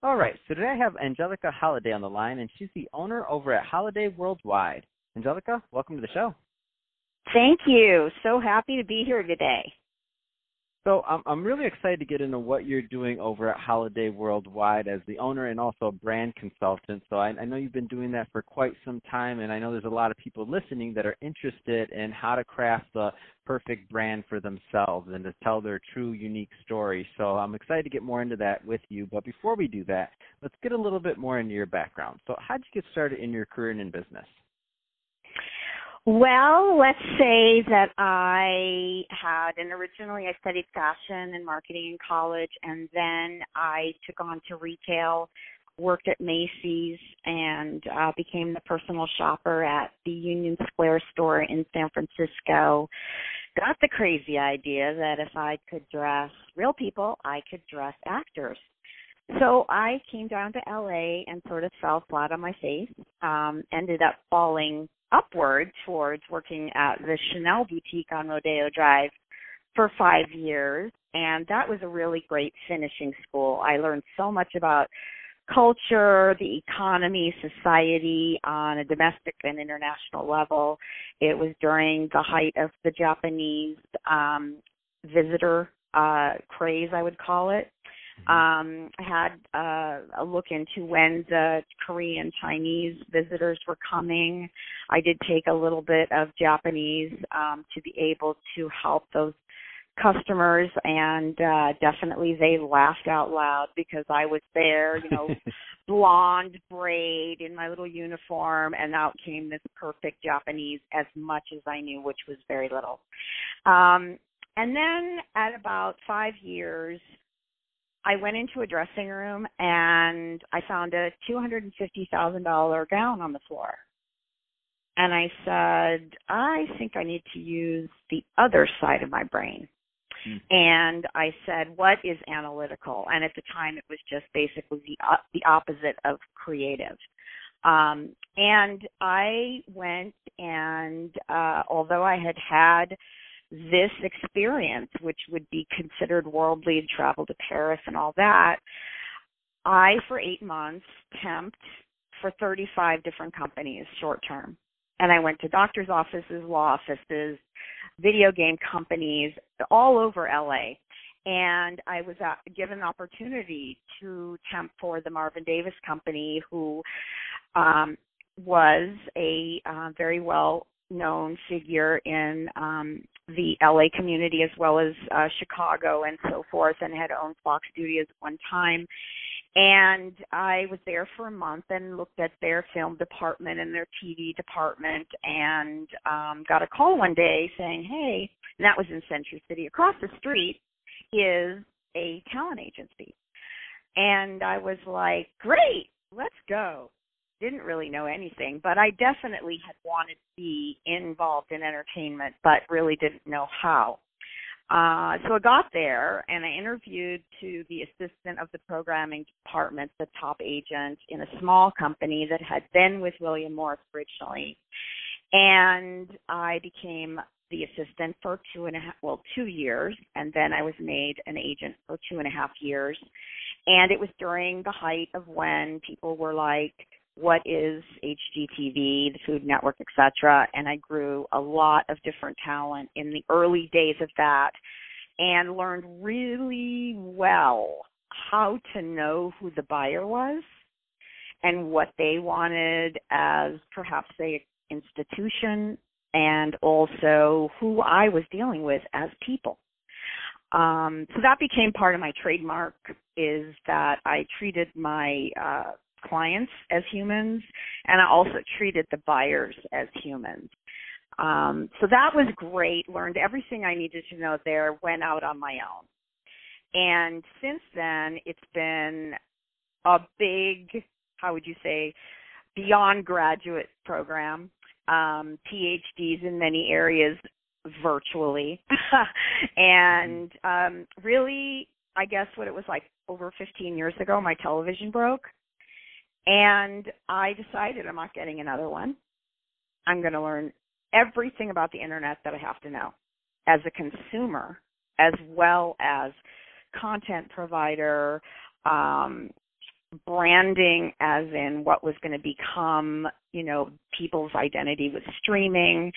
All right, so today I have Angelica Holiday on the line, and she's the owner over at Holiday Worldwide. Angelica, welcome to the show. Thank you. So happy to be here today. So I'm I'm really excited to get into what you're doing over at Holiday Worldwide as the owner and also a brand consultant. So I, I know you've been doing that for quite some time, and I know there's a lot of people listening that are interested in how to craft the perfect brand for themselves and to tell their true unique story. So I'm excited to get more into that with you. But before we do that, let's get a little bit more into your background. So how did you get started in your career and in business? Well, let's say that I had, and originally I studied fashion and marketing in college, and then I took on to retail, worked at Macy's, and uh, became the personal shopper at the Union Square store in San Francisco. Got the crazy idea that if I could dress real people, I could dress actors. So I came down to LA and sort of fell flat on my face. Um, ended up falling upward towards working at the Chanel boutique on Rodeo Drive for five years. And that was a really great finishing school. I learned so much about culture, the economy, society on a domestic and international level. It was during the height of the Japanese um, visitor uh, craze, I would call it. Um, I had uh, a look into when the Korean Chinese visitors were coming. I did take a little bit of Japanese um, to be able to help those customers and uh definitely they laughed out loud because I was there, you know, blonde braid in my little uniform and out came this perfect Japanese as much as I knew, which was very little. Um and then at about 5 years I went into a dressing room and I found a $250,000 gown on the floor. And I said, I think I need to use the other side of my brain. Mm. And I said, what is analytical? And at the time it was just basically the uh, the opposite of creative. Um, and I went and uh, although I had had this experience, which would be considered worldly, travel to Paris and all that, I, for eight months, temped for 35 different companies short term. And I went to doctor's offices, law offices, video game companies, all over LA. And I was uh, given an opportunity to temp for the Marvin Davis Company, who um, was a uh, very well known figure in um, the LA community as well as uh, Chicago and so forth, and had owned Fox Studios at one time. And I was there for a month and looked at their film department and their TV department, and um, got a call one day saying, "Hey," and that was in Century City. Across the street is a talent agency, and I was like, "Great, let's go." Didn't really know anything, but I definitely had wanted to be involved in entertainment, but really didn't know how. Uh, so I got there and I interviewed to the assistant of the programming department, the top agent in a small company that had been with William Morris originally. And I became the assistant for two and a half, well, two years, and then I was made an agent for two and a half years. And it was during the height of when people were like, what is HGTV, the Food Network, etc. And I grew a lot of different talent in the early days of that and learned really well how to know who the buyer was and what they wanted as perhaps a institution and also who I was dealing with as people. Um, so that became part of my trademark is that I treated my uh, clients as humans, and I also treated the buyers as humans. Um, so that was great. Learned everything I needed to know there. Went out on my own, and since then it's been a big, how would you say, beyond graduate program, um, PhDs in many areas virtually, and um, really, I guess what it was like over 15 years ago, my television broke, and I decided I'm not getting another one. I'm going to learn everything about the internet that I have to know as a consumer, as well as content provider, um, branding as in what was going to become, you know, people's identity with streaming,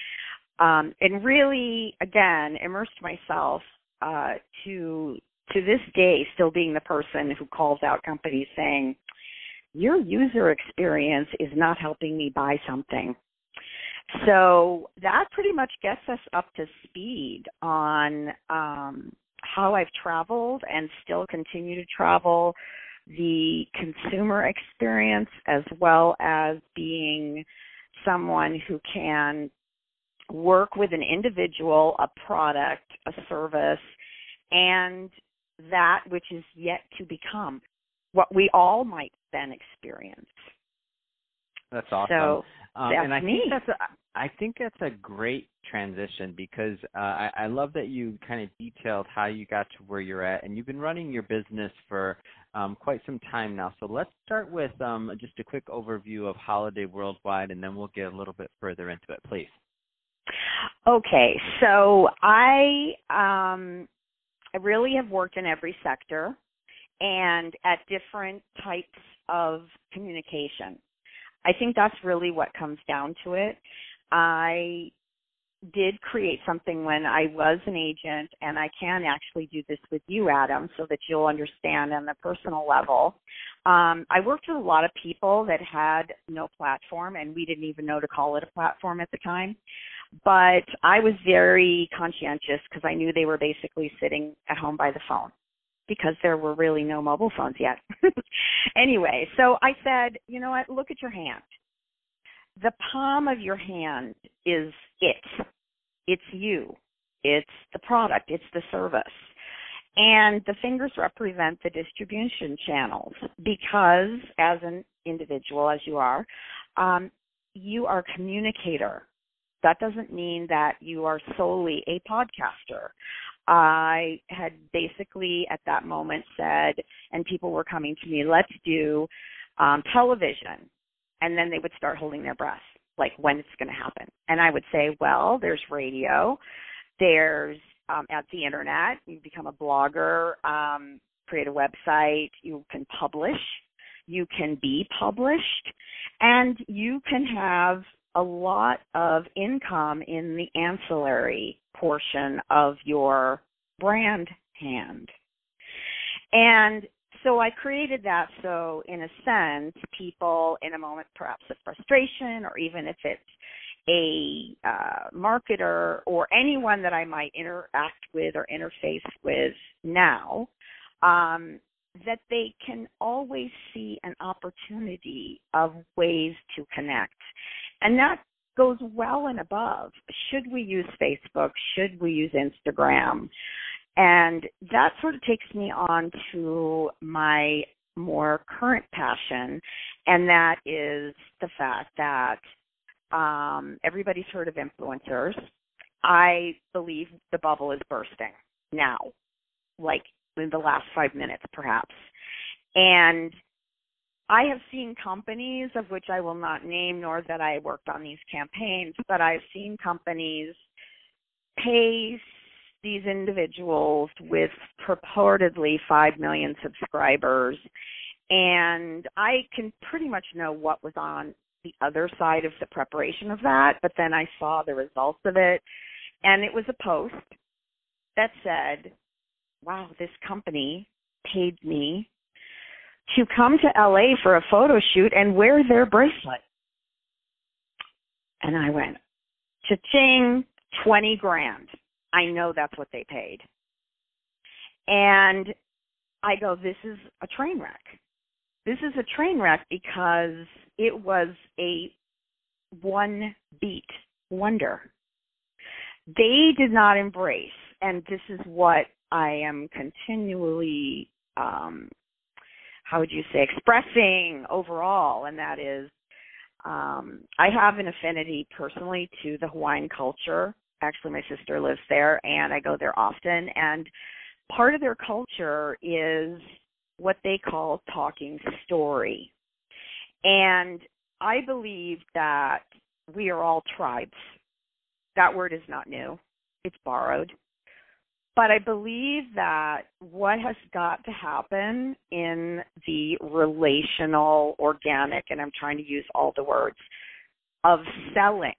um, and really, again, immersed myself uh, to to this day still being the person who calls out companies saying, "Your user experience is not helping me buy something." So that pretty much gets us up to speed on um, how I've traveled and still continue to travel the consumer experience as well as being someone who can work with an individual, a product, a service, and that which is yet to become what we all might then experience. That's awesome. So um, that's and I me. think that's a, I think that's a great transition because uh, I, I love that you kind of detailed how you got to where you're at, and you've been running your business for um, quite some time now. So let's start with um, just a quick overview of Holiday Worldwide, and then we'll get a little bit further into it, please. Okay, so I um, I really have worked in every sector and at different types of communication. I think that's really what comes down to it. I did create something when I was an agent, and I can actually do this with you, Adam, so that you'll understand on the personal level. Um, I worked with a lot of people that had no platform, and we didn't even know to call it a platform at the time. But I was very conscientious because I knew they were basically sitting at home by the phone because there were really no mobile phones yet. anyway, so I said, you know what, look at your hand. The palm of your hand is it. It's you. It's the product. It's the service. And the fingers represent the distribution channels because, as an individual, as you are, um, you are a communicator. That doesn't mean that you are solely a podcaster. I had basically at that moment said, and people were coming to me, let's do um, television. And then they would start holding their breath, like when it's going to happen. And I would say, well, there's radio, there's um, at the internet, you become a blogger, um, create a website, you can publish, you can be published, and you can have a lot of income in the ancillary portion of your brand hand. And so I created that so, in a sense, people in a moment perhaps of frustration, or even if it's a uh, marketer or anyone that I might interact with or interface with now, um, that they can always see an opportunity of ways to connect. And that goes well and above. Should we use Facebook? Should we use Instagram? And that sort of takes me on to my more current passion, and that is the fact that um, everybody's heard of influencers. I believe the bubble is bursting now, like in the last five minutes, perhaps. And I have seen companies of which I will not name, nor that I worked on these campaigns, but I've seen companies pay these individuals with purportedly 5 million subscribers. And I can pretty much know what was on the other side of the preparation of that, but then I saw the results of it. And it was a post that said, wow, this company paid me to come to LA for a photo shoot and wear their bracelet. And I went, cha-ching, 20 grand. I know that's what they paid. And I go, this is a train wreck. This is a train wreck because it was a one beat wonder. They did not embrace, and this is what I am continually um, how would you say expressing overall and that is um I have an affinity personally to the Hawaiian culture. Actually my sister lives there and I go there often and part of their culture is what they call talking story. And I believe that we are all tribes. That word is not new. It's borrowed. But I believe that what has got to happen in the relational, organic, and I'm trying to use all the words, of selling,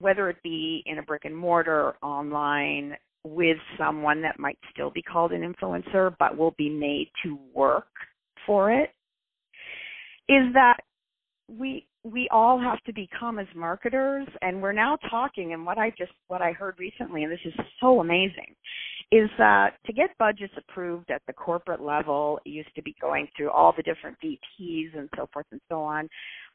whether it be in a brick and mortar, online, with someone that might still be called an influencer, but will be made to work for it, is that we we all have to become as marketers and we're now talking and what I just what I heard recently and this is so amazing is that to get budgets approved at the corporate level it used to be going through all the different VPs and so forth and so on.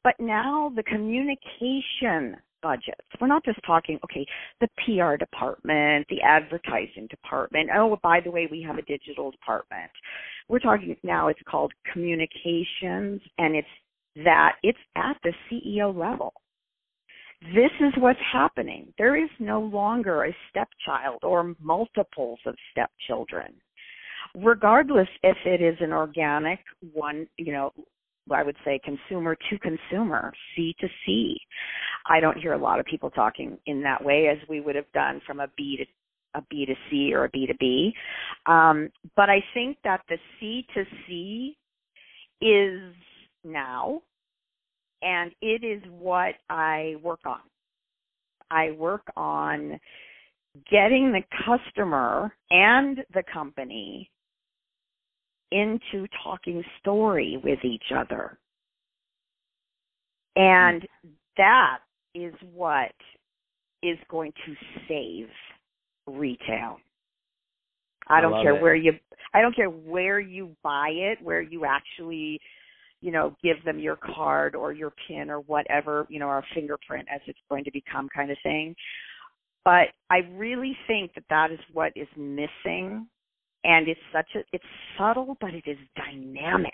But now the communication budgets we're not just talking okay the PR department the advertising department oh by the way we have a digital department. We're talking now it's called communications and it's that it's at the CEO level. This is what's happening. There is no longer a stepchild or multiples of stepchildren. Regardless if it is an organic one, you know, I would say consumer to consumer, C to C. I don't hear a lot of people talking in that way as we would have done from a B to a B to C or a B to B. Um, but I think that the C to C is now, and it is what I work on. I work on getting the customer and the company into talking story with each other. And that is what is going to save retail. I don't I care it. where you I don't care where you buy it, where you actually you know, give them your card or your pin or whatever, you know, our fingerprint as it's going to become kind of thing. But I really think that that is what is missing. And it's such a, it's subtle, but it is dynamic.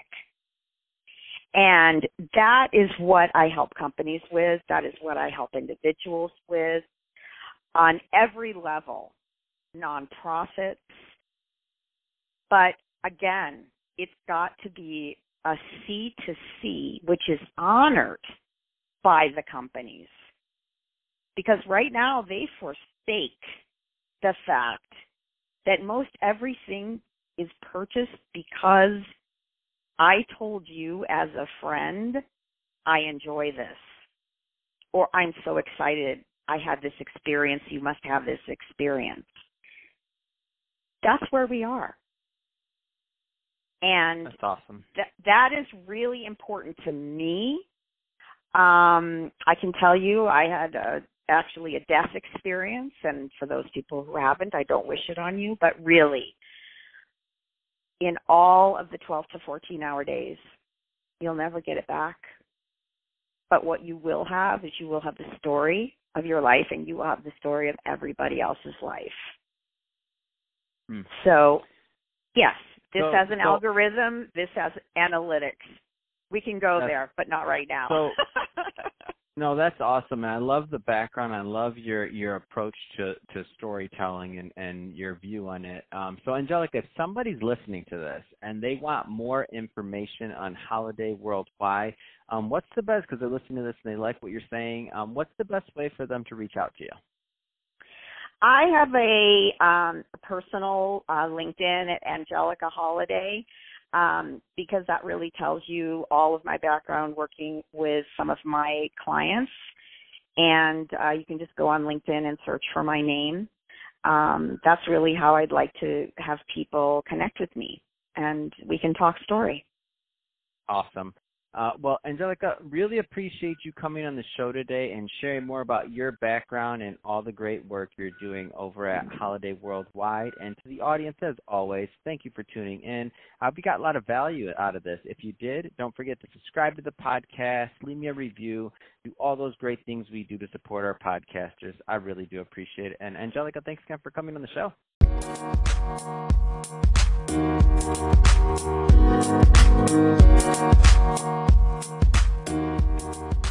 And that is what I help companies with. That is what I help individuals with on every level, nonprofits. But again, it's got to be a C to C, which is honored by the companies. Because right now they forsake the fact that most everything is purchased because I told you as a friend, I enjoy this. Or I'm so excited I had this experience, you must have this experience. That's where we are. And That's awesome. that that is really important to me. Um, I can tell you, I had a, actually a death experience, and for those people who haven't, I don't wish it on you. But really, in all of the 12 to 14 hour days, you'll never get it back. But what you will have is you will have the story of your life, and you will have the story of everybody else's life. Hmm. So, yes, this So- has an so- algorithm. This has analytics. We can go there, but not right now. so- No, that's awesome, and I love the background. I love your your approach to to storytelling and and your view on it. Um, so, Angelica, if somebody's listening to this and they want more information on Holiday Worldwide, um, what's the best? Because they're listening to this and they like what you're saying. Um, what's the best way for them to reach out to you? I have a um, personal uh, LinkedIn at Angelica Holiday um, because that really tells you all of my background working with some of my clients. And uh, you can just go on LinkedIn and search for my name. Um, that's really how I'd like to have people connect with me, and we can talk story. Awesome. Uh, well, Angelica, really appreciate you coming on the show today and sharing more about your background and all the great work you're doing over at Holiday Worldwide. And to the audience, as always, thank you for tuning in. I hope you got a lot of value out of this. If you did, don't forget to subscribe to the podcast, leave me a review, do all those great things we do to support our podcasters. I really do appreciate it. And Angelica, thanks again for coming on the show. We'll be right.